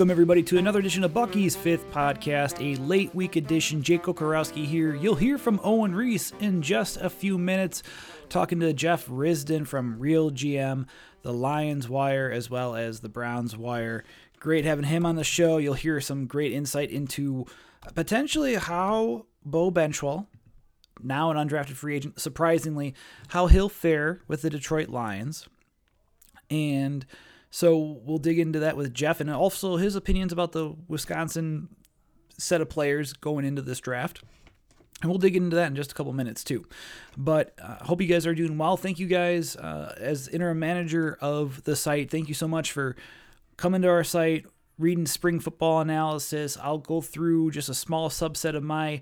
Welcome, everybody, to another edition of Bucky's Fifth Podcast, a late week edition. Jake Kocorowski here. You'll hear from Owen Reese in just a few minutes, talking to Jeff Risdon from Real GM, the Lions Wire, as well as the Browns Wire. Great having him on the show. You'll hear some great insight into potentially how Beau Benzschawel, now an undrafted free agent, surprisingly, how he'll fare with the Detroit Lions. And so we'll dig into that with Jeff and also his opinions about the Wisconsin set of players going into this draft. And we'll dig into that in just a couple minutes too. But I uh, hope you guys are doing well. Thank you guys uh, as interim manager of the site. Thank you so much for coming to our site, reading spring football analysis. I'll go through just a small subset of my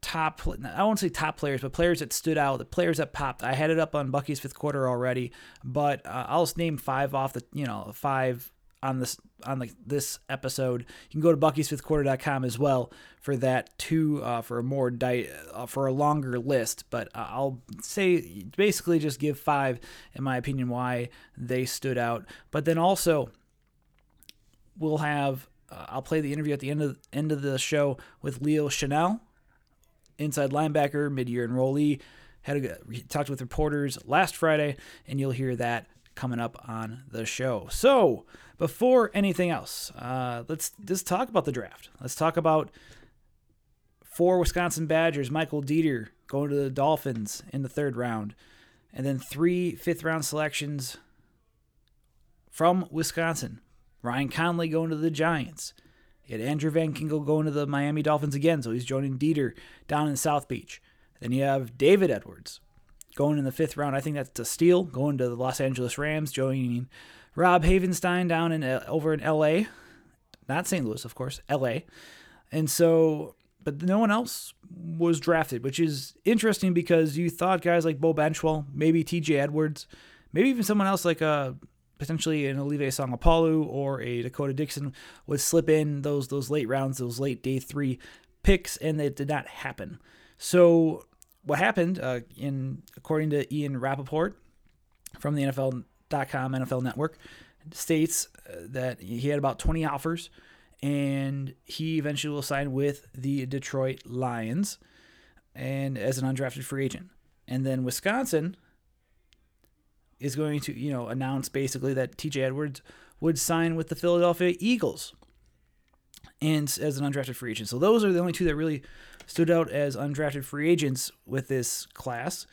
top I won't say top players, but players that stood out, the players that popped. I had it up on Bucky's fifth quarter already, but uh, I'll just name five off the you know five on this on the, this episode. You can go to buckysfifthquarter.com as well for that too uh, for a more di- uh, for a longer list. But uh, I'll say basically just give five in my opinion why they stood out. But then also we'll have uh, I'll play the interview at the end of end of the show with Leo Chenal inside linebacker, mid-year enrollee. Had a, talked with reporters last Friday, and you'll hear that coming up on the show. So, before anything else, uh, let's just talk about the draft. Let's talk about four Wisconsin Badgers, Michael Deiter going to the Dolphins in the third round, and then three fifth-round selections from Wisconsin. Ryan Connelly going to the Giants. You had Andrew Van Ginkel going to the Miami Dolphins again, so he's joining Deiter down in South Beach. Then you have David Edwards going in the fifth round. I think that's a steal, going to the Los Angeles Rams, joining Rob Havenstein down in uh, over in L.A. Not St. Louis, of course, L.A. And so, but no one else was drafted, which is interesting because you thought guys like Beau Benzschawel, maybe T.J. Edwards, maybe even someone else like uh, potentially an Olive Sagapolu or a D'Cota Dixon would slip in those those late rounds, those late day three picks, and it did not happen. So what happened, uh, in according to Ian Rapoport from the NFL.com NFL Network, states uh, that he had about 20 offers, and he eventually will sign with the Detroit Lions, and as an undrafted free agent, and then Wisconsin is going to, you know, announce basically that TJ Edwards would sign with the Philadelphia Eagles and as an undrafted free agent. So those are the only two that really stood out as undrafted free agents with this class.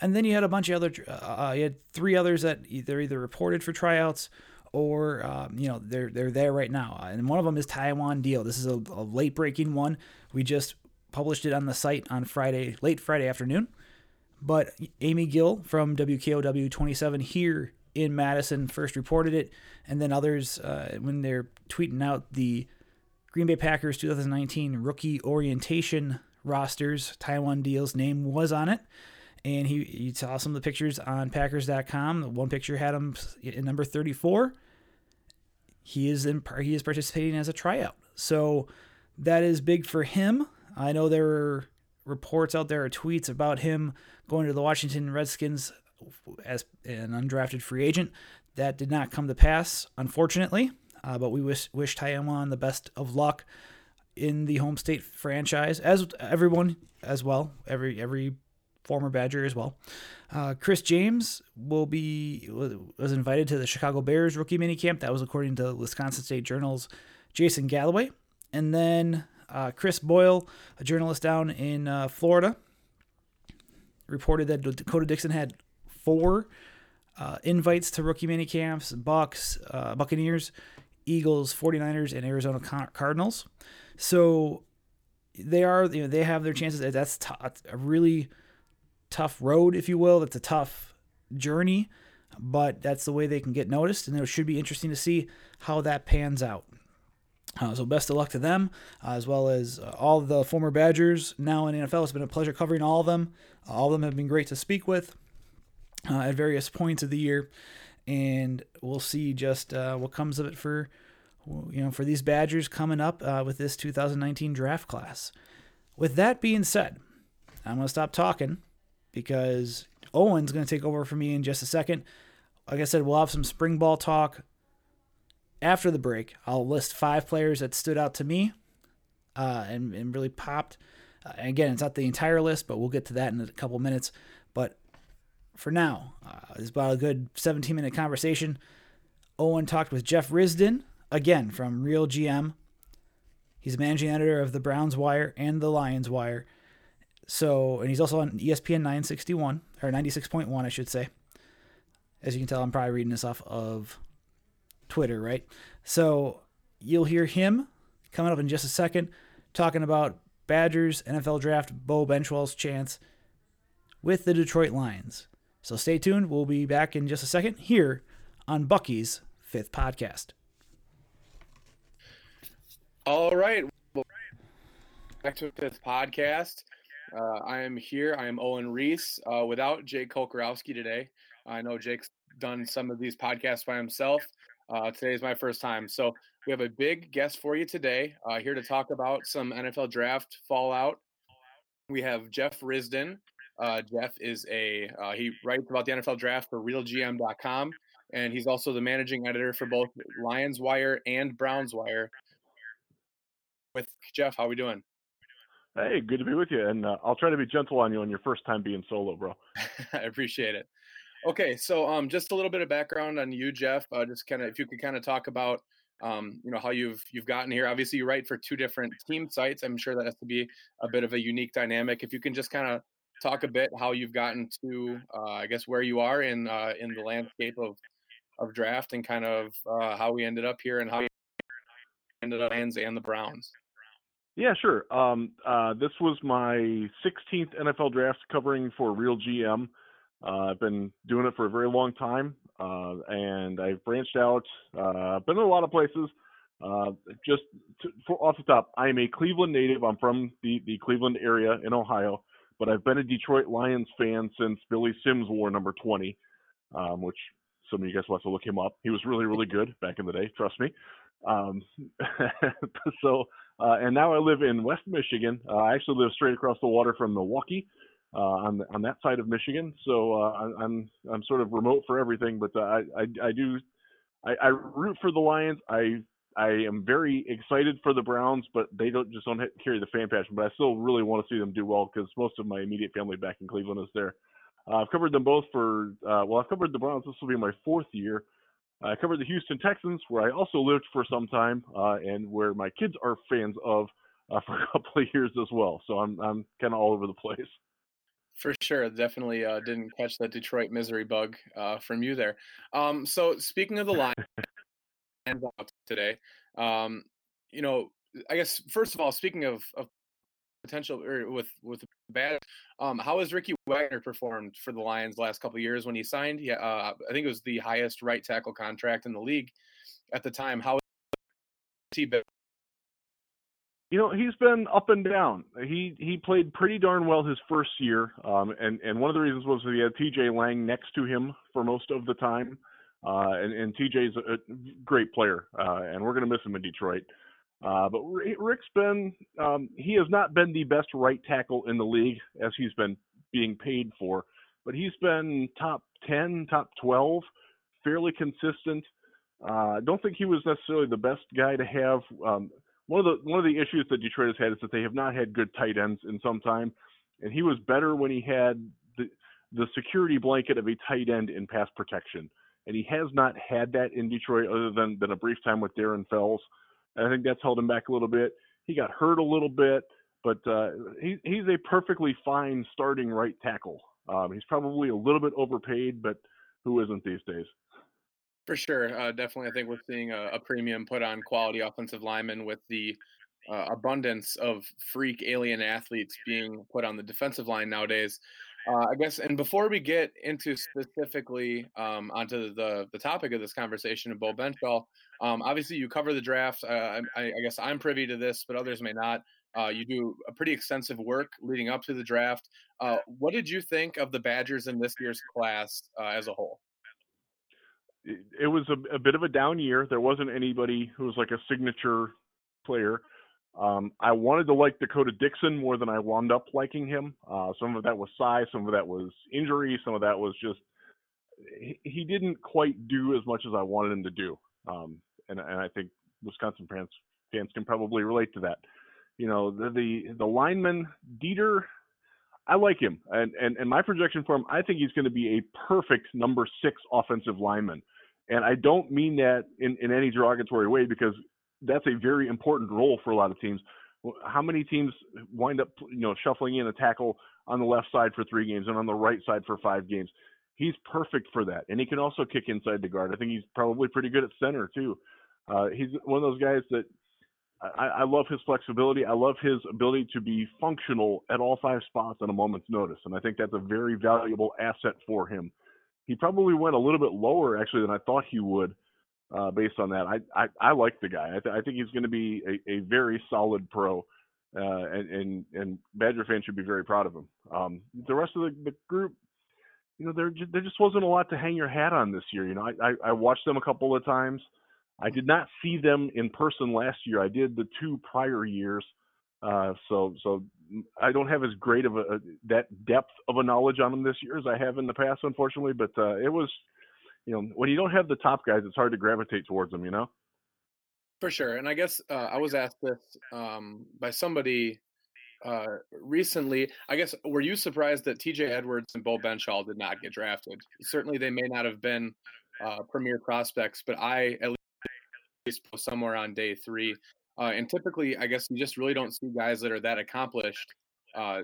And then you had a bunch of other, uh, you had three others that either either reported for tryouts or um, you know they're they're there right now. And one of them is Taiwan Deal. This is a, a late breaking one. We just published it on the site on Friday, late Friday afternoon. But Amy Gill from WKOW 27 here in Madison first reported it, and then others uh, when they're tweeting out the Green Bay Packers 2019 rookie orientation rosters, Taiwan Deal's name was on it. And he, he saw some of the pictures on Packers.com. One picture had him in number 34. He is in he is participating as a tryout. So that is big for him. I know there were reports out there or tweets about him going to the Washington Redskins as an undrafted free agent. That did not come to pass, unfortunately. Uh, but we wish wish Taiwan the best of luck in the home state franchise, as everyone as well. Every every former Badger as well. Uh, Chris James will be was invited to the Chicago Bears rookie minicamp. That was according to Wisconsin State Journal's Jason Galloway. And then uh, Chris Boyle, a journalist down in uh, Florida, reported that D'Cota Dixon had four uh, invites to rookie minicamps, Bucks, uh, Buccaneers, Eagles, 49ers, and Arizona Cardinals. So they are, you know, they have their chances. That's t- a really tough road, if you will. That's a tough journey, but that's the way they can get noticed, and it should be interesting to see how that pans out. Uh, so best of luck to them, uh, as well as uh, all the former Badgers now in NFL. It's been a pleasure covering all of them. all of them have been great to speak with uh, at various points of the year, and we'll see just uh, what comes of it for you know for these Badgers coming up uh, with this 2019 draft class. With that being said, I'm gonna stop talking because Owen's gonna take over for me in just a second. Like I said, we'll have some spring ball talk after the break, I'll list five players that stood out to me uh, and, and really popped. Uh, again, it's not the entire list, but we'll get to that in a couple minutes. But for now, uh, it's about a good 17 minute conversation. Owen talked with Jeff Risdon, again from Real GM. He's managing editor of the Browns Wire and the Lions Wire. So, and he's also on ESPN 961 or 96.1, I should say. As you can tell, I'm probably reading this off of Twitter, right? So you'll hear him coming up in just a second talking about Badgers NFL draft Beau Benzschawel's chance with the Detroit Lions. So stay tuned. We'll be back in just a second here on Bucky's fifth podcast. All right. Back to fifth podcast. Uh, I am here. I am Owen Reese uh, without Jake Kocorowski today. I know Jake's done some of these podcasts by himself. Uh, today is my first time. So we have a big guest for you today, uh, here to talk about some NFL draft fallout. We have Jeff Risdon. Uh, Jeff is a uh, he writes about the NFL draft for RealGM.com, and he's also the managing editor for both Lions Wire and Browns Wire. With Jeff, how are we doing? Hey, good to be with you, and uh, I'll try to be gentle on you on your first time being solo, bro. I appreciate it. Okay, so um, just a little bit of background on you, Jeff. Uh, just kind of, if you could kind of talk about, um, you know, how you've you've gotten here. Obviously, you write for two different team sites. I'm sure that has to be a bit of a unique dynamic. If you can just kind of talk a bit how you've gotten to, uh, I guess, where you are in uh, in the landscape of of draft, and kind of uh, how we ended up here, and how ended up Lions and the Browns. Yeah, sure. Um, uh, this was my 16th NFL draft covering for Real GM. Uh, I've been doing it for a very long time, uh, and I've branched out. Uh, been in a lot of places. Uh, just to, off the top, I am a Cleveland native. I'm from the, the Cleveland area in Ohio, but I've been a Detroit Lions fan since Billy Sims wore number 20, um, which some of you guys will have to look him up. He was really, really good back in the day. Trust me. Um, so, uh, and now I live in West Michigan. Uh, I actually live straight across the water from Milwaukee uh, on on that side of Michigan. So uh, I'm I'm sort of remote for everything, but uh, I, I I do I, I root for the Lions. I I am very excited for the Browns, but they don't just don't carry the fan passion. But I still really want to see them do well because most of my immediate family back in Cleveland is there. Uh, I've covered them both for uh, well, I've covered the Browns. This will be my fourth year. I covered the Houston Texans, where I also lived for some time, uh, and where my kids are fans of for a couple of years as well. So I'm I'm kind of all over the place. For sure, definitely uh, didn't catch that Detroit misery bug uh, from you there. Um, so speaking of the line today, um, you know, I guess first of all, speaking of, of potential or with with bad, um, how has Ricky Wagner performed for the Lions last couple of years when he signed? Yeah, uh, I think it was the highest right tackle contract in the league at the time. How has he been you know, he's been up and down. He he played pretty darn well his first year, um, and and one of the reasons was he had T.J. Lang next to him for most of the time, uh, and and T.J.'s a great player, uh, and we're going to miss him in Detroit. Uh, but Rick's been um, he has not been the best right tackle in the league as he's been being paid for, but he's been top ten, top twelve, fairly consistent. Uh, I don't think he was necessarily the best guy to have. Um, one of the one of the issues that Detroit has had is that they have not had good tight ends in some time, and he was better when he had the the security blanket of a tight end in pass protection, and he has not had that in Detroit other than than a brief time with Darren Fells. And I think that's held him back a little bit. He got hurt a little bit, but uh, he, he's a perfectly fine starting right tackle. Um, he's probably a little bit overpaid, but who isn't these days? For sure, uh, definitely. I think we're seeing a, a, premium put on quality offensive linemen with the uh, abundance of freak alien athletes being put on the defensive line nowadays. Uh, I guess, and before we get into specifically um, onto the the topic of this conversation of Beau Benzschawel, um, obviously you cover the draft. Uh, I, I, guess I'm privy to this, but others may not. Uh, you do a pretty extensive work leading up to the draft. Uh, what did you think of the Badgers in this year's class as a whole? It was a, a, bit of a down year. There wasn't anybody who was like a signature player. Um, I wanted to like D'Cota Dixon more than I wound up liking him. Uh, some of that was size, some of that was injury, some of that was just he, he didn't quite do as much as I wanted him to do. Um, and, and I think Wisconsin fans fans can probably relate to that. You know, the the, the lineman Deiter, I like him, and, and and my projection for him, I think he's going to be a perfect number six offensive lineman. And I don't mean that in, in any derogatory way because that's a very important role for a lot of teams. How many teams wind up, you know, shuffling in a tackle on the left side for three games and on the right side for five games? He's perfect for that, and he can also kick inside the guard. I think he's probably pretty good at center too. Uh, he's one of those guys that I, I love his flexibility. I love his ability to be functional at all five spots on a moment's notice, and I think that's a very valuable asset for him. He probably went a little bit lower actually than I thought he would uh, based on that. I, I, I like the guy. I, th- I think he's going to be a, a, very solid pro, uh, and, and, and Badger fans should be very proud of him. Um, the rest of the, the group, you know, there there just wasn't a lot to hang your hat on this year. You know, I, I, I watched them a couple of times. I did not see them in person last year. I did the two prior years. Uh, so so I don't have as great of a, a, that depth of a knowledge on them this year as I have in the past, unfortunately. But uh, it was you know, when you don't have the top guys, it's hard to gravitate towards them, you know? For sure. And I guess uh, I was asked this um, by somebody uh, recently. I guess, were you surprised that TJ Edwards and Beau Benzschawel did not get drafted? Certainly they may not have been uh, premier prospects, but I at least somewhere on day three. Uh, and typically, I guess you just really don't see guys that are that accomplished uh,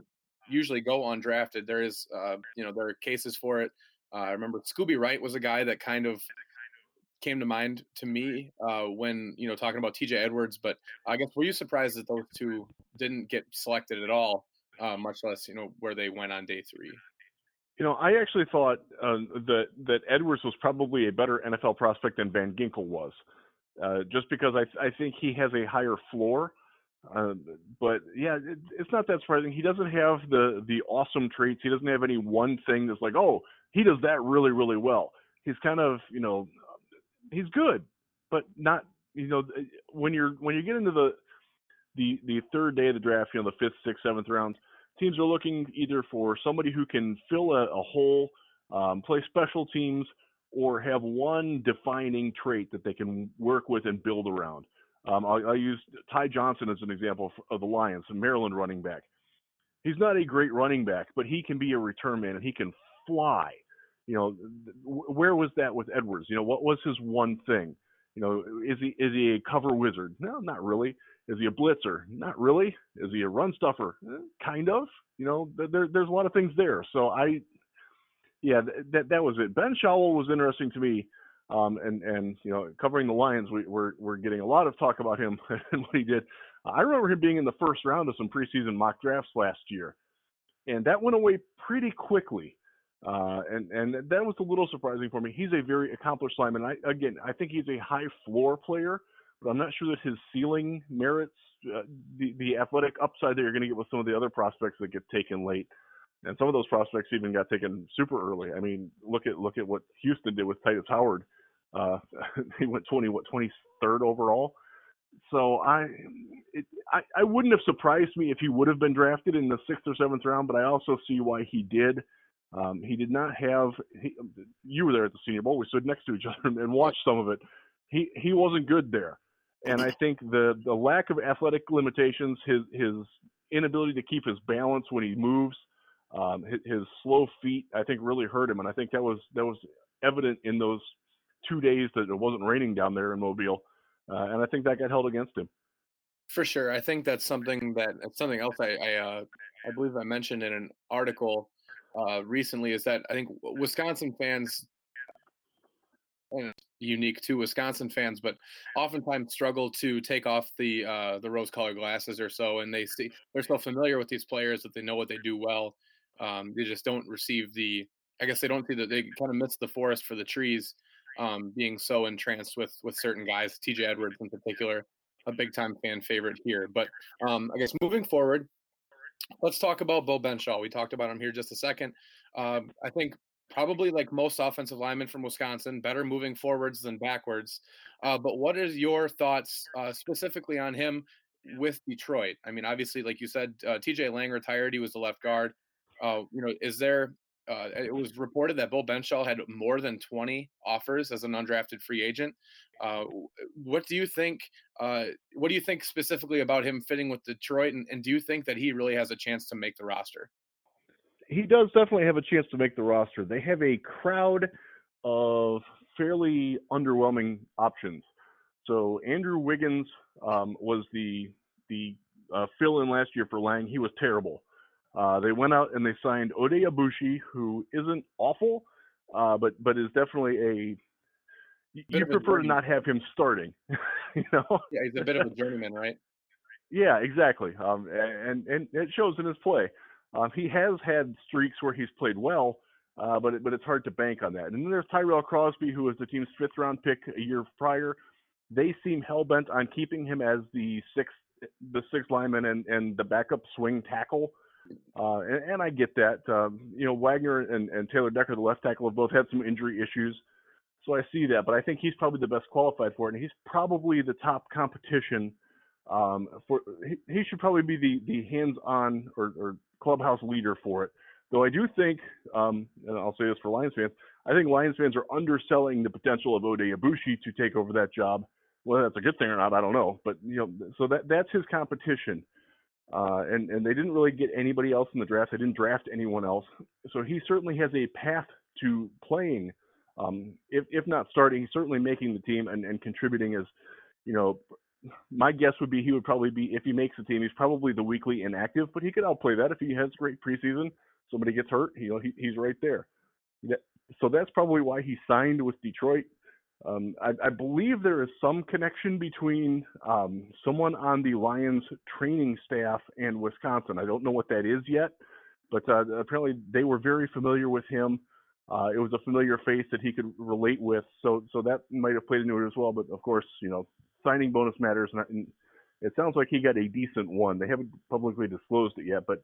usually go undrafted. There is, uh, you know, there are cases for it. Uh, I remember Scooby Wright was a guy that kind of came to mind to me uh, when you know talking about TJ Edwards. But I guess were you surprised that those two didn't get selected at all, uh, much less you know where they went on day three? You know, I actually thought that that Edwards was probably a better NFL prospect than Van Ginkel was, uh, just because I I think he has a higher floor. Uh, but yeah, it, it's not that surprising. He doesn't have the the awesome traits. He doesn't have any one thing that's like, oh, he does that really really well. He's kind of you know he's good, but not you know when you're when you get into the the the third day of the draft, you know the fifth, sixth, seventh rounds, teams are looking either for somebody who can fill a, a hole, um, play special teams, or have one defining trait that they can work with and build around. Um, I'll, I'll, use Ty Johnson as an example of the Lions, a Maryland running back. He's not a great running back, but he can be a return man and he can fly. You know, where was that with Edwards? You know, what was his one thing? You know, is he is he a cover wizard? No, not really. Is he a blitzer? Not really. Is he a run stuffer? Eh, kind of. You know, there, there's a lot of things there. So I, yeah, that that was it. Ben Benzschawel was interesting to me, um, and and you know, covering the Lions, we, we're we're getting a lot of talk about him and what he did. I remember him being in the first round of some preseason mock drafts last year, and that went away pretty quickly. Uh, and and that was a little surprising for me. He's a very accomplished lineman. I, again, I think he's a high floor player, but I'm not sure that his ceiling merits uh, the the athletic upside that you're going to get with some of the other prospects that get taken late. And some of those prospects even got taken super early. I mean, look at look at what Houston did with Tytus Howard. Uh, he went 20 what 23rd overall. So I, it, I I wouldn't have surprised me if he would have been drafted in the sixth or seventh round, but I also see why he did. Um, he did not have. He, you were there at the Senior Bowl. We stood next to each other and watched some of it. He he wasn't good there, and I think the the lack of athletic limitations, his his inability to keep his balance when he moves, Um, his, his slow feet, I think, really hurt him, and I think that was that was evident in those two days that it wasn't raining down there in Mobile, uh, and I think that got held against him. For sure, I think that's something that something else I I, uh, I believe I mentioned in an article uh, recently is that I think Wisconsin fans and unique to Wisconsin fans, but oftentimes struggle to take off the uh, the rose-colored glasses or so, and they see they're so familiar with these players that they know what they do well. Um, they just don't receive the. I guess they don't see that they kind of miss the forest for the trees, um, being so entranced with with certain guys. T.J. Edwards in particular, a big time fan favorite here. But um, I guess moving forward, let's talk about Beau Benzschawel. We talked about him here just a second. Um, I think probably like most offensive linemen from Wisconsin, better moving forwards than backwards. Uh, but what is your thoughts uh, specifically on him with Detroit? I mean, obviously, like you said, uh, TJ Lang retired. He was the left guard. Uh, you know, is there? Uh, it was reported that Bill Benzschawel had more than 20 offers as an undrafted free agent. Uh, what do you think? what do you think specifically about him fitting with Detroit? And, and do you think that he really has a chance to make the roster? he does definitely have a chance to make the roster. They have a crowd of fairly underwhelming options. So Andrew Wiggins um, was the the uh, fill in last year for Lang. He was terrible. Uh, they went out and they signed Oday Aboushi, who isn't awful, uh, but but is definitely a. You prefer to not have him starting, you know. Yeah, he's a bit of a journeyman, right? yeah, exactly. Um, and and it shows in his play. Um, he has had streaks where he's played well, uh, but but it's hard to bank on that. And then there's Tyrell Crosby, who was the team's fifth round pick a year prior. They seem hell bent on keeping him as the sixth the sixth lineman and, and the backup swing tackle. Uh, and, and I get that. Um, you know, Wagner and, and Taylor Decker, the left tackle, have both had some injury issues. So I see that, but I think he's probably the best qualified for it, and he's probably the top competition. Um, for he, he should probably be the the hands-on or, or clubhouse leader for it. Though I do think, um, and I'll say this for Lions fans, I think Lions fans are underselling the potential of Oday Aboushi to take over that job. Whether that's a good thing or not, I don't know. But you know, so that that's his competition. Uh, and and they didn't really get anybody else in the draft. They didn't draft anyone else. So he certainly has a path to playing, um, if if not starting, certainly making the team and, and contributing as, you know, my guess would be he would probably be if he makes the team, he's probably the weekly inactive, but he could outplay that if he has great preseason. Somebody gets hurt, he, he's right there. So that's probably why he signed with Detroit. Um, I, I, believe there is some connection between um, someone on the Lions training staff and Wisconsin. I don't know what that is yet, but uh, apparently they were very familiar with him. Uh, it was a familiar face that he could relate with, so so that might have played into it as well. But of course, you know, signing bonus matters, and it sounds like he got a decent one. They haven't publicly disclosed it yet, but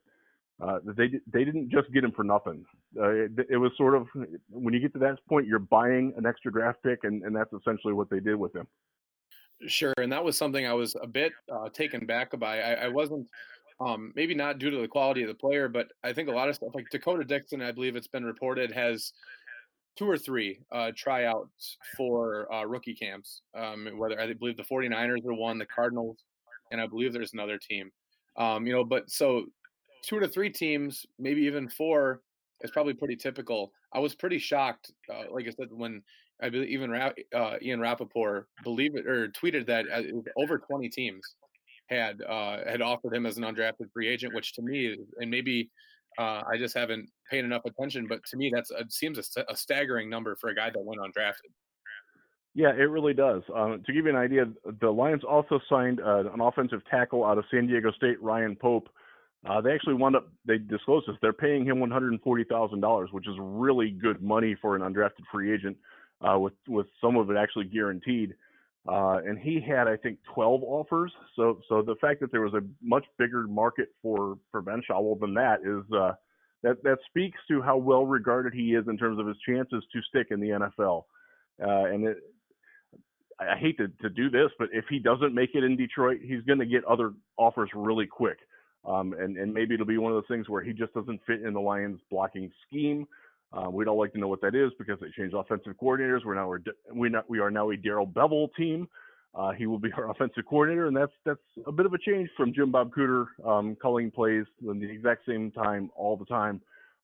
uh, they they didn't just get him for nothing. Uh, it, it, was sort of when you get to that point, you're buying an extra draft pick, and, and that's essentially what they did with him. Sure, and that was something I was a bit uh, taken back by. I, I wasn't. Um, maybe not due to the quality of the player, but I think a lot of stuff like D'Cota Dixon, I believe it's been reported, has two or three uh, tryouts for uh, rookie camps. Um, whether I believe the 49ers are one, the Cardinals, and I believe there's another team. Um, you know, but so two to three teams, maybe even four, is probably pretty typical. I was pretty shocked, uh, like I said, when I believe even uh, Ian Rapoport believe it or tweeted that uh, over 20 teams had uh, had offered him as an undrafted free agent, which to me, and maybe uh, I just haven't paid enough attention, but to me, that's it seems a, a staggering number for a guy that went undrafted. Yeah, it really does. Uh, to give you an idea, the Lions also signed uh, an offensive tackle out of San Diego State, Ryan Pope. Uh, they actually wound up, they disclosed this, they're paying him $140,000, which is really good money for an undrafted free agent, uh, with, with some of it actually guaranteed. Uh, and he had, I think, 12 offers. So, so the fact that there was a much bigger market for for Benzschawel than that is uh, that that speaks to how well regarded he is in terms of his chances to stick in the NFL. Uh, and it, I hate to, to do this, but if he doesn't make it in Detroit, he's going to get other offers really quick. Um, and, and maybe it'll be one of those things where he just doesn't fit in the Lions blocking scheme. Uh, we'd all like to know what that is because they changed offensive coordinators. We're now we not, we are now a Darrell Bevell team. Uh, he will be our offensive coordinator, and that's that's a bit of a change from Jim Bob Cooter um, calling plays in the exact same time all the time.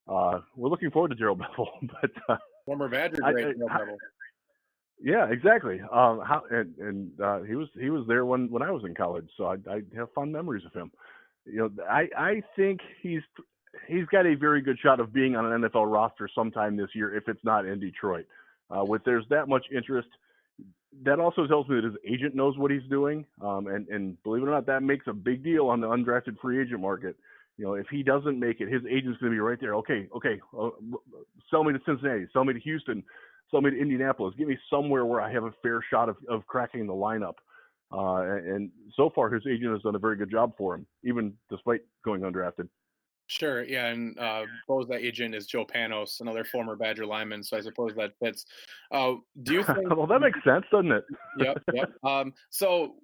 uh, we're looking forward to Darrell Bevell. but uh, former Badger great I- Bevell. yeah, exactly. Um, how and, and uh, he was he was there when when I was in college, so I, I have fond memories of him. You know, I I think he's he's got a very good shot of being on an NFL roster sometime this year if it's not in Detroit. Uh, with there's that much interest, that also tells me that his agent knows what he's doing. Um, and and believe it or not, that makes a big deal on the undrafted free agent market. You know, if he doesn't make it, his agent's going to be right there. Okay, okay, uh, sell me to Cincinnati, sell me to Houston, sell me to Indianapolis. Give me somewhere where I have a fair shot of, of cracking the lineup. Uh, and, so far, his agent has done a very good job for him, even despite going undrafted. Sure, yeah, and uh, Bo's that agent is Joe Panos, another former Badger lineman. So I suppose that fits. Uh, do you think? well, that makes sense, doesn't it? yep, yep. Um, so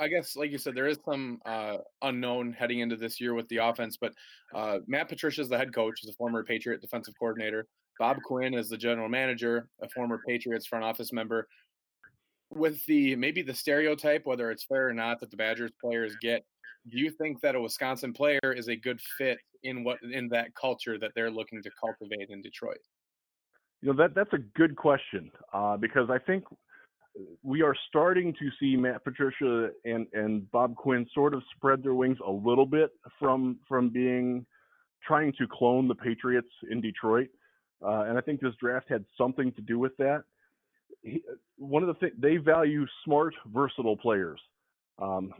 I guess, like you said, there is some uh, unknown heading into this year with the offense. But uh, Matt Patricia is the head coach, is a former Patriot defensive coordinator. Bob Quinn is the general manager, a former Patriots front office member. With the maybe the stereotype, whether it's fair or not, that the Badgers players get, do you think that a Wisconsin player is a good fit in what in that culture that they're looking to cultivate in Detroit? You know that that's a good question uh, because I think we are starting to see Matt Patricia and and Bob Quinn sort of spread their wings a little bit from from being trying to clone the Patriots in Detroit, uh, and I think this draft had something to do with that. He, one of the things they value smart, versatile players. Um,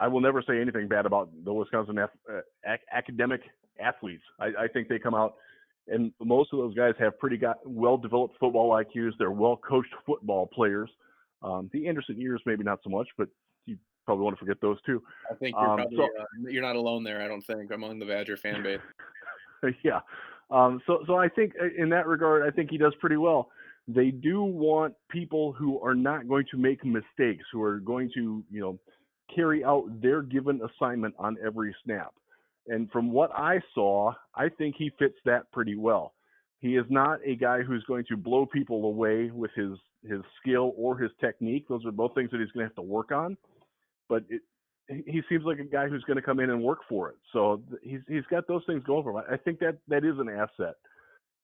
I will never say anything bad about the Wisconsin af- uh, ac- academic athletes. I, I think they come out and most of those guys have pretty got well developed football IQs. They're well coached football players. Um, the Anderson years maybe not so much, but you probably want to forget those too. I think you're Um, probably so- uh, you're not alone there. I don't think among the Badger fan base. yeah. Um, so so I think uh, in that regard, I think he does pretty well. They do want people who are not going to make mistakes, who are going to you know carry out their given assignment on every snap. And from what I saw, I think he fits that pretty well. He is not a guy who's going to blow people away with his his skill or his technique. Those are both things that he's going to have to work on. But it, he seems like a guy who's going to come in and work for it. So he's he's got those things going for him. I think that that is an asset.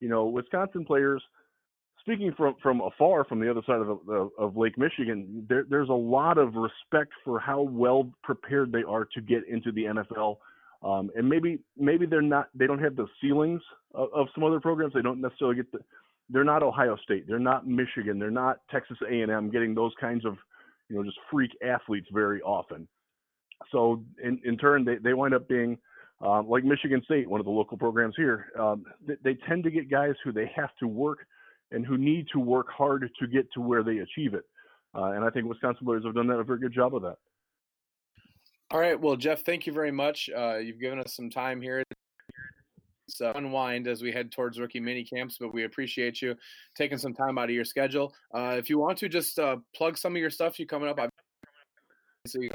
You know, Wisconsin players. Speaking from from afar, from the other side of of, of Lake Michigan, there, there's a lot of respect for how well prepared they are to get into the NFL. Um, and maybe maybe they're not they don't have the ceilings of, of some other programs. They don't necessarily get the they're not Ohio State, they're not Michigan, they're not Texas A&M getting those kinds of you know just freak athletes very often. So in, in turn, they, they wind up being um, like Michigan State, one of the local programs here. Um, they, they tend to get guys who they have to work and who need to work hard to get to where they achieve it. Uh, and I think Wisconsin players have done that a very good job of that. All right. Well, Jeff, thank you very much. Uh, you've given us some time here. It's uh, unwind as we head towards rookie mini camps, but we appreciate you taking some time out of your schedule. Uh, if you want to just uh, plug some of your stuff you coming up,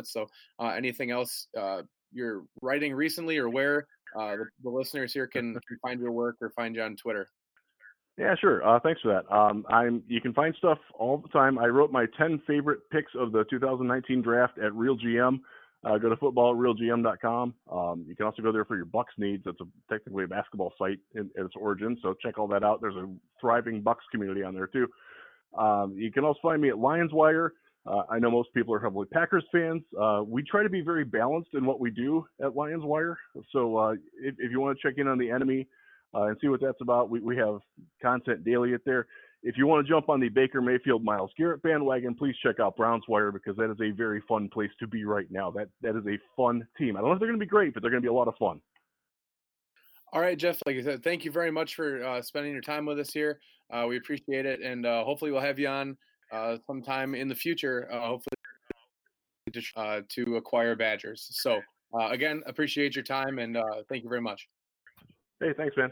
so uh, anything else uh, you're writing recently or where uh, the, the listeners here can, can find your work or find you on Twitter. Yeah, sure. Uh, thanks for that. Um, I'm. You can find stuff all the time. I wrote my 10 favorite picks of the 2019 draft at Real GM. Uh, go to footballrealgm.com. Um, you can also go there for your Bucks needs. It's a, technically a basketball site in, in its origin, so check all that out. There's a thriving Bucks community on there too. Um, you can also find me at Lions Wire. Uh, I know most people are heavily Packers fans. Uh, we try to be very balanced in what we do at Lions Wire. So uh, if, if you want to check in on the enemy uh, and see what that's about, we, we have content daily at there. If you want to jump on the Baker Mayfield Myles Garrett bandwagon, please check out Browns Wire because that is a very fun place to be right now. That that is a fun team. I don't know if they're going to be great, but they're going to be a lot of fun. All right, Jeff. Like I said, thank you very much for uh, spending your time with us here. Uh, we appreciate it, and uh, hopefully we'll have you on uh, sometime in the future. Uh, hopefully to, uh, to acquire Badgers. So uh, again, appreciate your time, and thank you very much. Hey, thanks, man.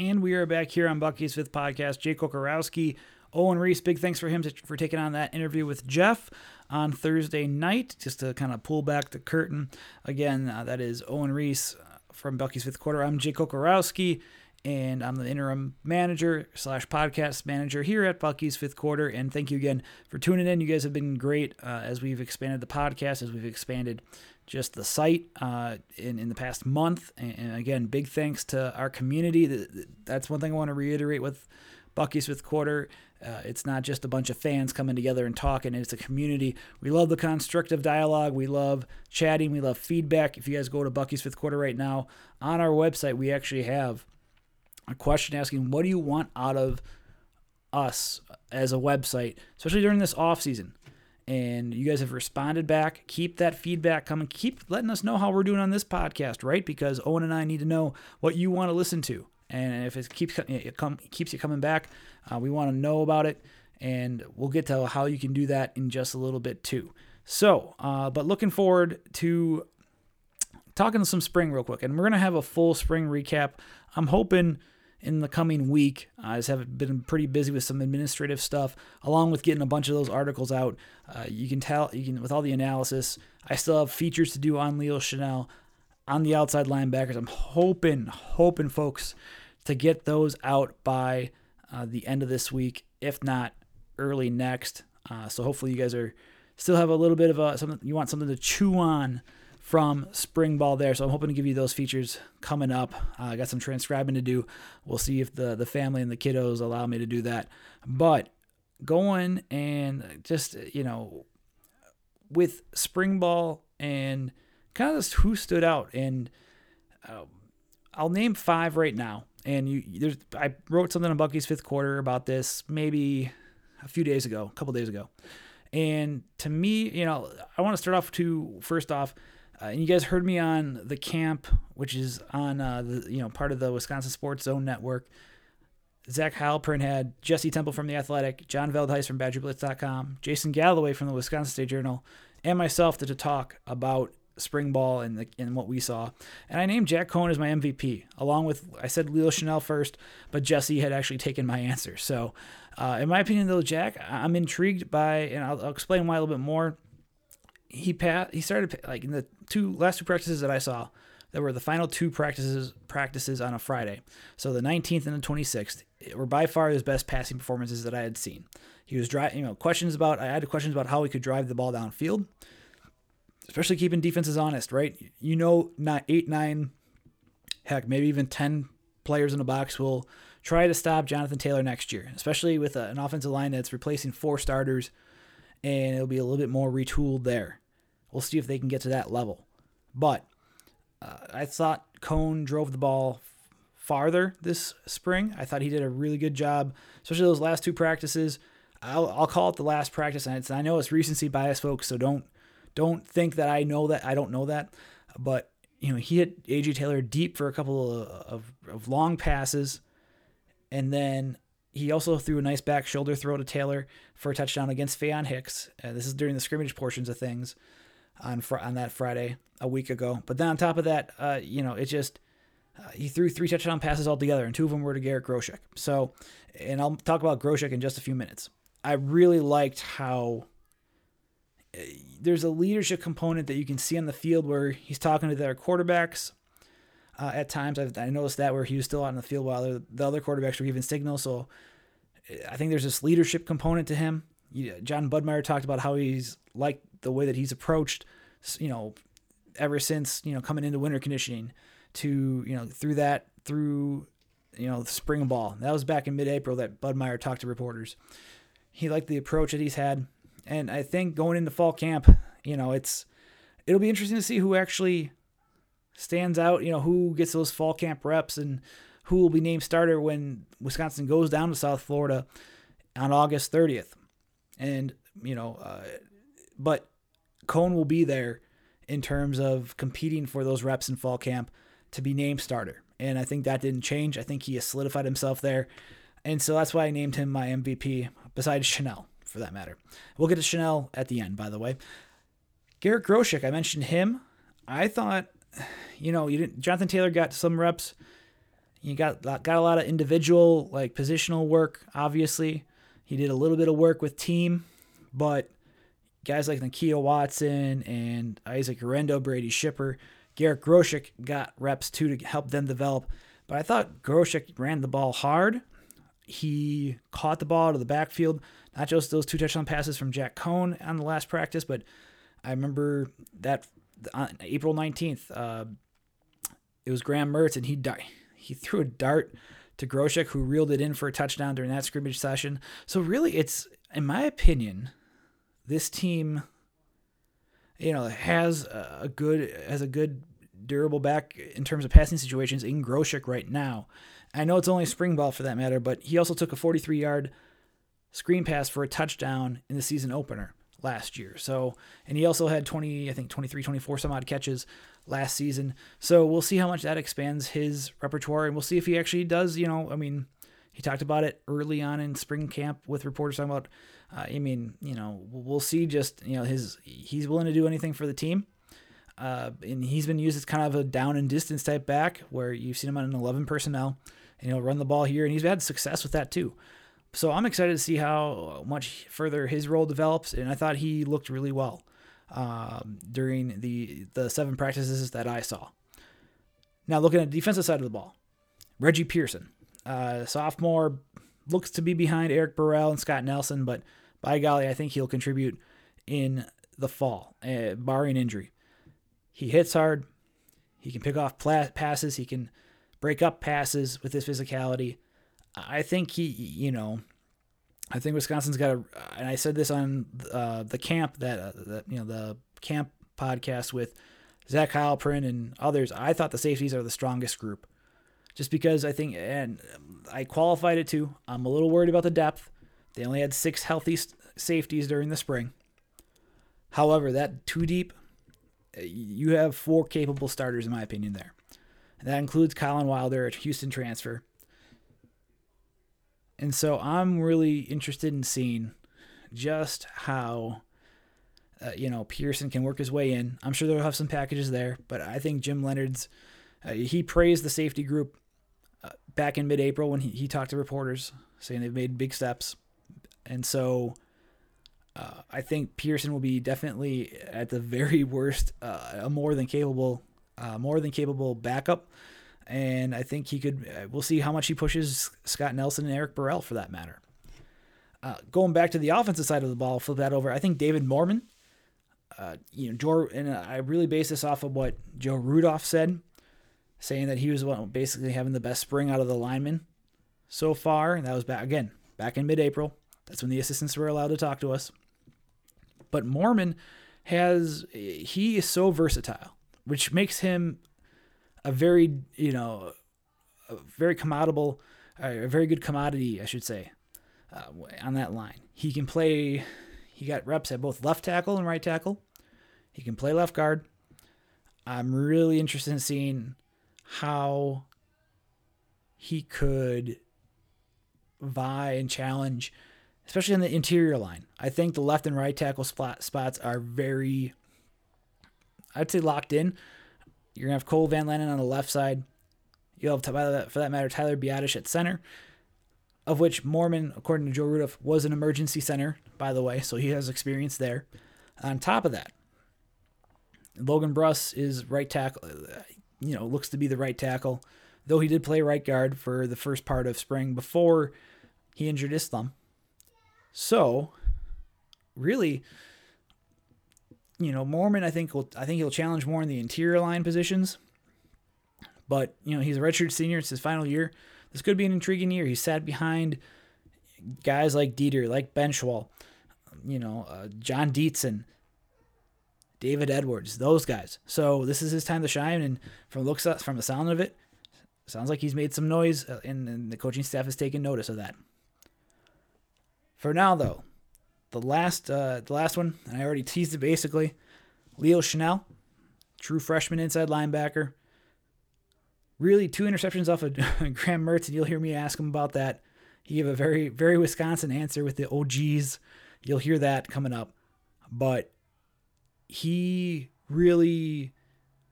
And we are back here on Bucky's Fifth Podcast. Jake Kocorowski, Owen Reese, big thanks for him to, for taking on that interview with Jeff on Thursday night, just to kind of pull back the curtain. Again, uh, that is Owen Reese from Bucky's Fifth Quarter. I'm Jake Kocorowski, and I'm the interim manager slash podcast manager here at Bucky's Fifth Quarter. And thank you again for tuning in. You guys have been great uh, as we've expanded the podcast, as we've expanded just the site uh, in, in the past month. And, and, again, big thanks to our community. That's one thing I want to reiterate with Bucky's Fifth Quarter. Uh, it's not just a bunch of fans coming together and talking, it's a community. We love the constructive dialogue. We love chatting. We love feedback. If you guys go to Bucky's Fifth Quarter right now, on our website, we actually have a question asking, What do you want out of us as a website, especially during this off season? and you guys have responded back. Keep that feedback coming. Keep letting us know how we're doing on this podcast, right? Because Owen and I need to know what you want to listen to, and if it keeps it come, keeps you coming back, uh, we want to know about it, and we'll get to how you can do that in just a little bit too. So, uh, but looking forward to talking some spring real quick, and we're gonna have a full spring recap. I'm hoping in the coming week. I just have been pretty busy with some administrative stuff, along with getting a bunch of those articles out. Uh, you can tell, you can with all the analysis. I still have features to do on Leo Chenal, on the outside linebackers. I'm hoping, hoping, folks, to get those out by uh, the end of this week, if not early next. Uh, so hopefully you guys are still have a little bit of a something you want something to chew on from spring ball there. So I'm hoping to give you those features coming up. Uh, I got some transcribing to do. We'll see if the the family and the kiddos allow me to do that. But going and just you know with spring ball and kind of just who stood out and uh, I'll name five right now. And you there's I wrote something on Bucky's fifth quarter about this maybe a few days ago, a couple days ago. And to me, you know, I want to start off to first off uh, and you guys heard me on the camp, which is on uh, the you know part of the Wisconsin Sports Zone Network. Zach Heilprin had Jesse Temple from The Athletic, John Veldheis from BadgerBlitz.com, Jason Galloway from the Wisconsin State Journal, and myself to, to talk about spring ball and, the, and what we saw. And I named Jack Coan as my MVP, along with, I said Leo Chenal first, but Jesse had actually taken my answer. So, uh, in my opinion, though, Jack, I'm intrigued by, and I'll, I'll explain why a little bit more he passed. He started like in the two last two practices that I saw. That were the final two practices practices on a Friday. So the 19th and the 26th were by far his best passing performances that I had seen. He was driving, you know, questions about I had questions about how he could drive the ball downfield, especially keeping defenses honest, right? You know, not eight, nine, heck, maybe even 10 players in the box will try to stop Jonathan Taylor next year, especially with an offensive line that's replacing four starters and it'll be a little bit more retooled there. We'll see if they can get to that level. But uh, I thought Coan drove the ball farther this spring. I thought he did a really good job, especially those last two practices. I'll, I'll call it the last practice, and I know it's recency bias, folks. So don't don't think that I know that I don't know that. But you know, he hit AJ Taylor deep for a couple of, of, of long passes, and then he also threw a nice back shoulder throw to Taylor for a touchdown against Faion Hicks. Uh, this is during the scrimmage portions of things on fr- on that Friday a week ago. But then on top of that, uh, you know, it just uh, he threw three touchdown passes altogether, and two of them were to Garrett Groshek. So, and I'll talk about Groshek in just a few minutes. I really liked how uh, there's a leadership component that you can see on the field where he's talking to their quarterbacks uh, at times. I've, I noticed that where he was still out in the field while the other quarterbacks were giving signals. So I think there's this leadership component to him. John Budmayr talked about how he's like the way that he's approached, you know, ever since you know coming into winter conditioning to you know through that through you know spring ball. That was back in mid-April that Budmayr talked to reporters. He liked the approach that he's had, and I think going into fall camp, you know, it's it'll be interesting to see who actually stands out, you know, who gets those fall camp reps and who will be named starter when Wisconsin goes down to South Florida on August 30th. And, you know, uh, but Coan will be there in terms of competing for those reps in fall camp to be named starter. And I think that didn't change. I think he has solidified himself there. And so that's why I named him my MVP, besides Chenal, for that matter. We'll get to Chenal at the end, by the way. Garrett Groshek, I mentioned him. I thought, you know, you didn't. Jonathan Taylor got some reps. You got got a lot of individual like positional work. Obviously, he did a little bit of work with team, but guys like Nakia Watson and Isaac Guerendo, Brady Schipper, Garrett Groshek got reps too to help them develop. But I thought Groshek ran the ball hard. He caught the ball out of the backfield, not just those two touchdown passes from Jack Coan on the last practice, but I remember that on April 19th, uh, it was Graham Mertz, and he di- he threw a dart to Groshek, who reeled it in for a touchdown during that scrimmage session. So really, it's in my opinion, this team, you know, has a good has a good durable back in terms of passing situations in Groshek right now. I know it's only spring ball for that matter, but he also took a 43 yard screen pass for a touchdown in the season opener last year. So, and he also had 20, I think 23, 24 some odd catches last season. So we'll see how much that expands his repertoire and we'll see if he actually does, you know, I mean, he talked about it early on in spring camp with reporters talking about, uh, I mean, you know, we'll see just, you know, his, he's willing to do anything for the team. Uh, and he's been used as kind of a down and distance type back where you've seen him on an 11 personnel and he'll run the ball here and he's had success with that too. So I'm excited to see how much further his role develops, and I thought he looked really well um, during the the seven practices that I saw. Now looking at the defensive side of the ball, Reggie Pearson, uh, sophomore, looks to be behind Eric Burrell and Scott Nelson, but by golly, I think he'll contribute in the fall, uh, barring injury. He hits hard. He can pick off passes. He can break up passes with his physicality. I think he, you know, I think Wisconsin's got a, and I said this on uh, the camp that, uh, that, you know, the camp podcast with Zach Heilprin and others. I thought the safeties are the strongest group, just because I think, and I qualified it too. I'm a little worried about the depth. They only had six healthy safeties during the spring. However, that too deep, uh, you have four capable starters in my opinion there. And that includes Collin Wilder, a Houston transfer. And so I'm really interested in seeing just how uh, you know Pearson can work his way in. I'm sure they'll have some packages there, but I think Jim Leonhard's uh, he praised the safety group uh, back in mid-April when he, he talked to reporters saying they've made big steps, and so uh, I think Pearson will be definitely at the very worst uh, a more than capable uh, more than capable backup and I think he could. Uh, we'll see how much he pushes Scott Nelson and Eric Burrell for that matter. Uh, going back to the offensive side of the ball, flip that over. I think David Moorman. Uh, you know, Joe, and I really base this off of what Joe Rudolph said, saying that he was basically having the best spring out of the linemen so far. And that was back again back in mid-April. That's when the assistants were allowed to talk to us. But Moorman has he is so versatile, which makes him a very you know a very commodable a very good commodity I should say uh, on that line. He can play. He got reps at both left tackle and right tackle. He can play left guard. I'm really interested in seeing how he could vie and challenge, especially in the interior line. I think the left and right tackle spot, spots are very, I'd say, locked in. You're gonna have Cole Van Lanen on the left side. You'll have, for that matter, Tyler Biadasz at center, of which Moorman, according to Joe Rudolph, was an emergency center, by the way, so he has experience there. On top of that, Logan Bruss is right tackle. Uh, you know, looks to be the right tackle, though he did play right guard for the first part of spring before he injured his thumb. So, really, you know, Moorman, I think will I think he'll challenge more in the interior line positions. But you know, he's a redshirt senior. It's his final year. This could be an intriguing year. He sat behind guys like Deiter, like Benzschawel, you know, uh, Jon Dietzen, David Edwards, those guys. So this is his time to shine. And from looks from the sound of it, sounds like he's made some noise, uh, and, and the coaching staff has taken notice of that. For now, though, the last uh, the last one, and I already teased it basically. Leo Chenal, true freshman inside linebacker. Really, two interceptions off of Graham Mertz, and you'll hear me ask him about that. He gave a very, very Wisconsin answer with the OGs. You'll hear that coming up. But he really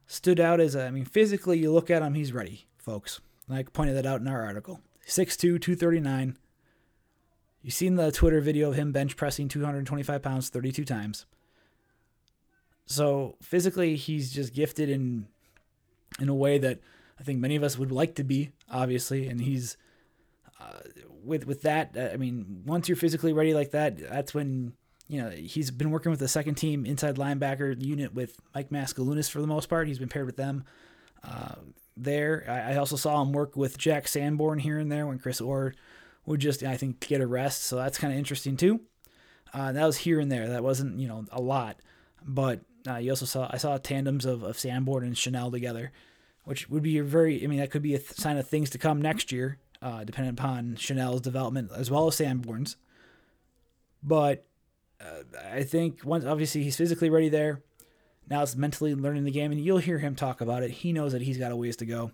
stood out as a, I mean, physically, you look at him, he's ready, folks. I pointed that out in our article. 6'2, 239. You've seen the Twitter video of him bench pressing 225 pounds 32 times. So physically, he's just gifted in in a way that I think many of us would like to be, obviously. And he's uh, with with that. Uh, I mean, once you're physically ready like that, that's when you know he's been working with the second team inside linebacker unit with Mike Maskalunas for the most part. He's been paired with them. Uh, there, I, I, also saw him work with Jack Sanborn here and there when Chris Orr would just, I think, get a rest. So that's kind of interesting too. Uh, that was here and there. That wasn't, you know, a lot, but uh, you also saw I saw tandems of, of Sanborn and Chenal together, which would be a very. I mean, that could be a th- sign of things to come next year, uh, depending upon Chenal's development as well as Sanborn's. But uh, I think once obviously he's physically ready there. Now it's mentally learning the game, and you'll hear him talk about it. He knows that he's got a ways to go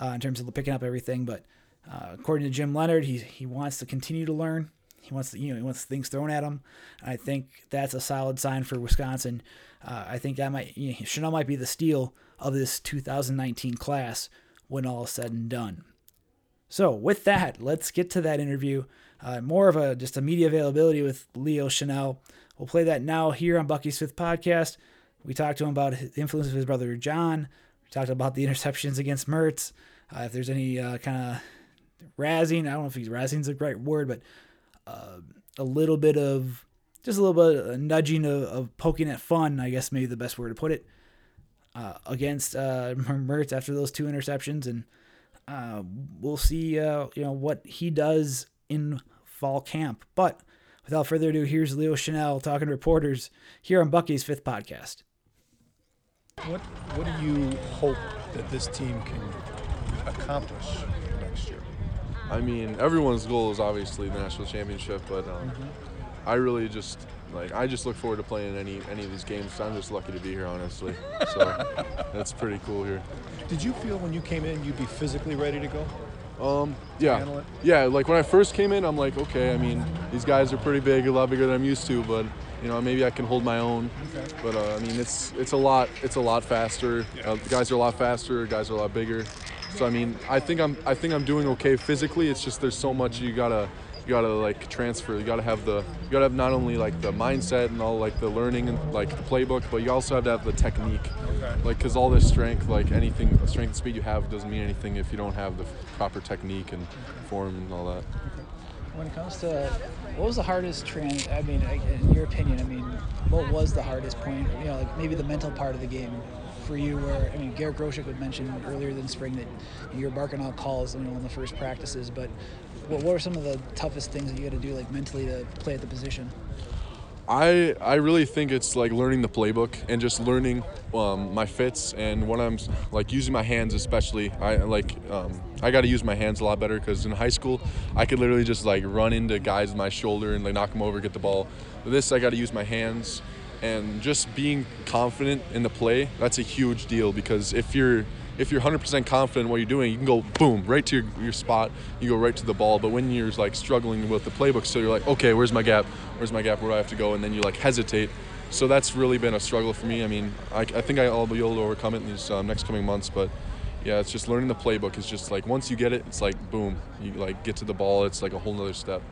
uh, in terms of picking up everything. But uh, according to Jim Leonhard, he he wants to continue to learn. He wants to, you know he wants things thrown at him. I think that's a solid sign for Wisconsin. Uh, I think that might you know, Chenal might be the steal of this 2019 class when all is said and done. So with that, let's get to that interview. Uh, more of a just a media availability with Leo Chenal. We'll play that now here on Bucky's Fifth Podcast. We talked to him about the influence of his brother John. We talked about the interceptions against Mertz. Uh, if there's any uh, kind of razzing, I don't know if he's razzing is the right word, but uh, a little bit of just a little bit of nudging of, of, poking at fun, I guess maybe the best word to put it, uh, against uh, Mertz after those two interceptions, and uh, we'll see uh, you know what he does in fall camp. But without further ado, here's Leo Chenal talking to reporters here on Bucky's fifth podcast. What What do you hope that this team can accomplish next year? I mean, everyone's goal is obviously the national championship, but um, mm-hmm. I really just like I just look forward to playing any any of these games. I'm just lucky to be here, honestly. So that's pretty cool here. Did you feel when you came in you'd be physically ready to go? Um, yeah, yeah. Like when I first came in, I'm like, okay. I mean, these guys are pretty big, a lot bigger than I'm used to, but you know, maybe I can hold my own. Okay. But uh, I mean, it's it's a lot it's a lot faster. Yeah. Uh, the guys are a lot faster. Guys are a lot bigger. So I mean, I think I'm I think I'm doing okay physically. It's just there's so much you gotta you gotta like transfer. You gotta have the you gotta have not only like the mindset and all like the learning and like the playbook, but you also have to have the technique. Okay. Like, cause all this strength, like anything, strength and speed you have doesn't mean anything if you don't have the proper technique and form and all that. When it comes to what was the hardest trend? I mean, in your opinion, I mean, what was the hardest point? You know, like maybe the mental part of the game for you where I mean Garrett Groshek had mentioned earlier in spring that you're barking out calls you know in the first practices but what, what were some of the toughest things that you had to do like mentally to play at the position I I really think it's like learning the playbook and just learning um, my fits and when I'm like using my hands especially I like um, I got to use my hands a lot better because in high school I could literally just like run into guys with my shoulder and like knock them over get the ball. But this I got to use my hands and just being confident in the play that's a huge deal because if you're if you're 100% confident in what you're doing you can go boom right to your, your spot you go right to the ball. But when you're like struggling with the playbook so you're like okay where's my gap? Where's my gap? Where do i have to go? And then you like hesitate. So that's really been a struggle for me. I mean i, I think i'll be able to overcome it in these um, next coming months but yeah it's just learning the playbook is just like once you get it it's like boom you like get to the ball it's like a whole nother step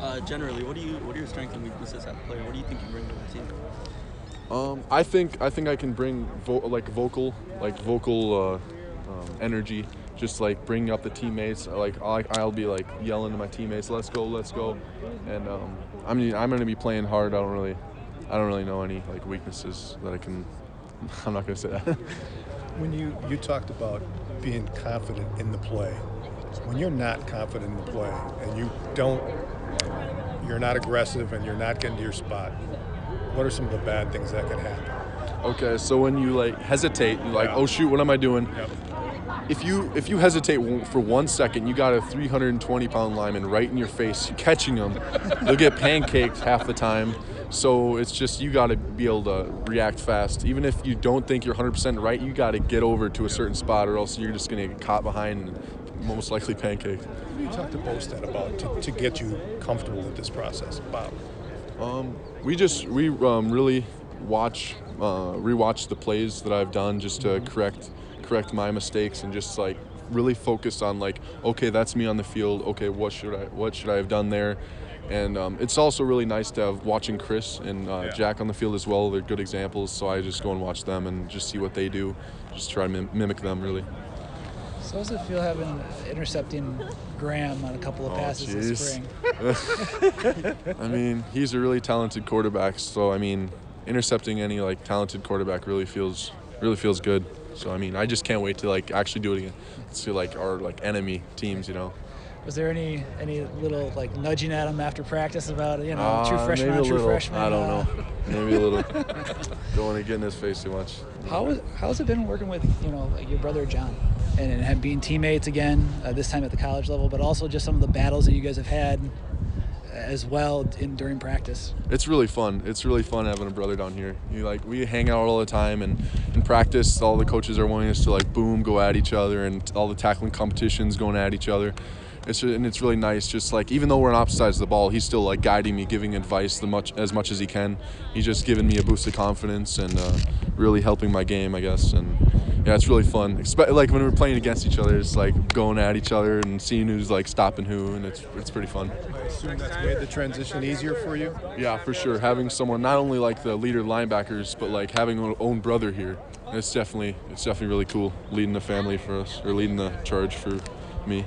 uh, generally, what do you what are your strengths and weaknesses as a player? What do you think you bring to the team? Um, I think I think I can bring vo- like vocal like vocal uh, um, energy, just like bringing up the teammates. Like I'll, I'll be like yelling to my teammates, "Let's go, let's go!" And um, I mean I'm gonna be playing hard. I don't really I don't really know any like weaknesses that I can. I'm not gonna say that. when you you talked about being confident in the play, when you're not confident in the play and you don't you're not aggressive and you're not getting to your spot, what are some of the bad things that can happen? Okay, so when you like hesitate, you're like, yeah. oh shoot, what am I doing? Yep. If you if you hesitate for one second, you got a 320 pound lineman right in your face, catching them. They'll get pancaked half the time. So it's just you got to be able to react fast. Even if you don't think you're 100% right, you got to get over to a certain spot, or else you're just gonna get caught behind and most likely pancaked. What do you talk to Bostad about to, to get you comfortable with this process, Bob? Um, we just we um, really watch uh, rewatch the plays that I've done just to correct correct my mistakes and just like really focus on like okay that's me on the field okay what should I what should I have done there and um, it's also really nice to have watching Chris and uh, Jack on the field as well they're good examples so I just go and watch them and just see what they do just try to mim- mimic them really So how does it feel having intercepting Graham on a couple of Oh, passes this spring? I mean, he's a really talented quarterback. So I mean, intercepting any like talented quarterback really feels really feels good. So I mean, I just can't wait to like actually do it again. To like our like enemy teams, you know. Was there any any little like nudging at him after practice about you know Uh, true freshman, maybe a true little. freshman? I don't uh, know. Maybe a little. don't want to get in his face too much. How was how's it been working with you know like your brother John, and, and have being teammates again uh, this time at the college level, but also just some of the battles that you guys have had as well in during practice. It's really fun. It's really fun having a brother down here. You like we hang out all the time, and in practice, all the coaches are wanting us to like boom, go at each other, and all the tackling competitions going at each other. It's and it's really nice. Just like even though we're on opposite sides of the ball, he's still like guiding me, giving advice the much as much as he can. He's just giving me a boost of confidence and uh, really helping my game, I guess. And yeah, it's really fun. Expe- like when we're playing against each other, it's like going at each other and seeing who's like stopping who, and it's it's pretty fun. I assume that's made the transition easier for you. Yeah, for sure. Having someone not only like the leader linebackers, but like having our own brother here, it's definitely it's definitely really cool leading the family for us or leading the charge for me.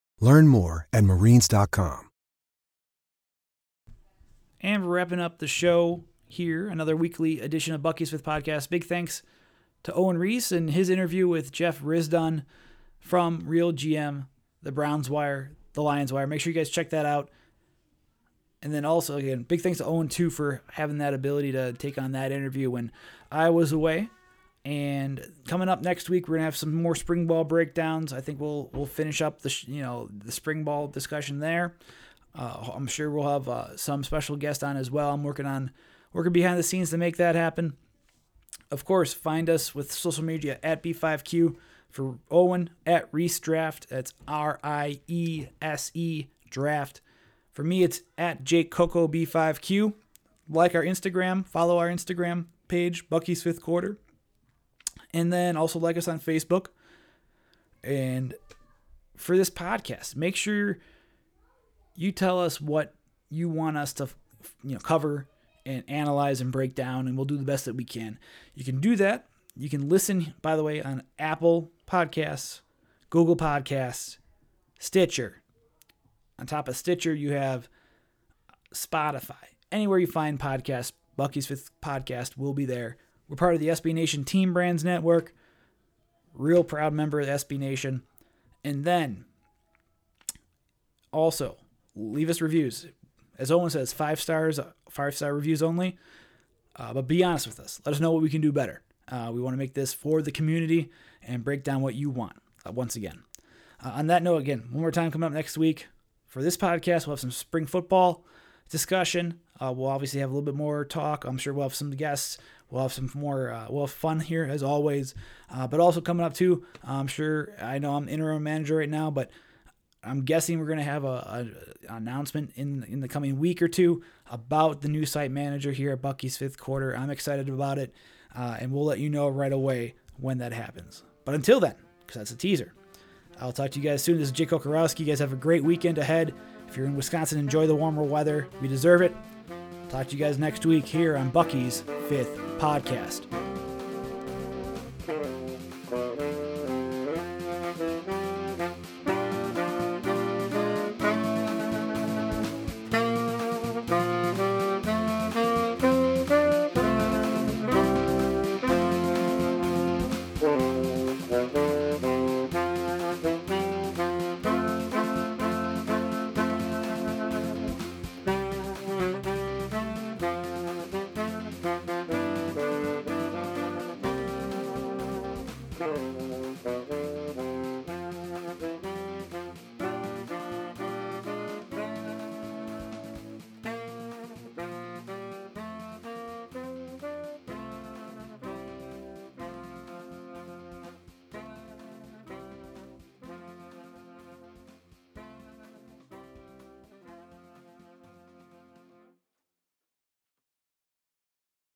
Learn more at marines.com. And we're wrapping up the show here, another weekly edition of Bucky's Fifth Podcast. Big thanks to Owen Riese and his interview with Jeff Risdon from Real GM, the Browns Wire, the Lions Wire. Make sure you guys check that out. And then also, again, big thanks to Owen, too, for having that ability to take on that interview when I was away. And coming up next week, we're gonna have some more spring ball breakdowns. I think we'll we'll finish up the you know the spring ball discussion there. Uh, I'm sure we'll have uh, some special guest on as well. I'm working on working behind the scenes to make that happen. Of course, find us with social media at B5Q for Owen at Riese Draft. That's R I E S E Draft. For me, it's at Jake Koco B5Q. Like our Instagram, follow our Instagram page, Bucky's Fifth Quarter. And then also like us on Facebook. And for this podcast, make sure you tell us what you want us to you know cover and analyze and break down and we'll do the best that we can. You can do that. You can listen by the way on Apple Podcasts, Google Podcasts, Stitcher. On top of Stitcher, you have Spotify. Anywhere you find podcasts, Bucky's Fifth Podcast will be there. We're part of the SB Nation Team Brands Network. Real proud member of the SB Nation. And then also leave us reviews. As Owen says, five stars, five star reviews only. Uh, but be honest with us. Let us know what we can do better. Uh, we want to make this for the community and break down what you want. Uh, once again, uh, on that note, again, one more time coming up next week for this podcast, we'll have some spring football discussion. Uh, we'll obviously have a little bit more talk. I'm sure we'll have some guests. We'll have some more. Uh, we'll have fun here as always. Uh, but also coming up too. I'm sure. I know I'm interim manager right now, but I'm guessing we're gonna have a, a announcement in in the coming week or two about the new site manager here at Bucky's fifth quarter. I'm excited about it, uh, and we'll let you know right away when that happens. But until then, because that's a teaser, I'll talk to you guys soon. This is Jake Kocorowski. You guys have a great weekend ahead. If you're in Wisconsin, enjoy the warmer weather. We deserve it. Talk to you guys next week here on Bucky's fifth podcast.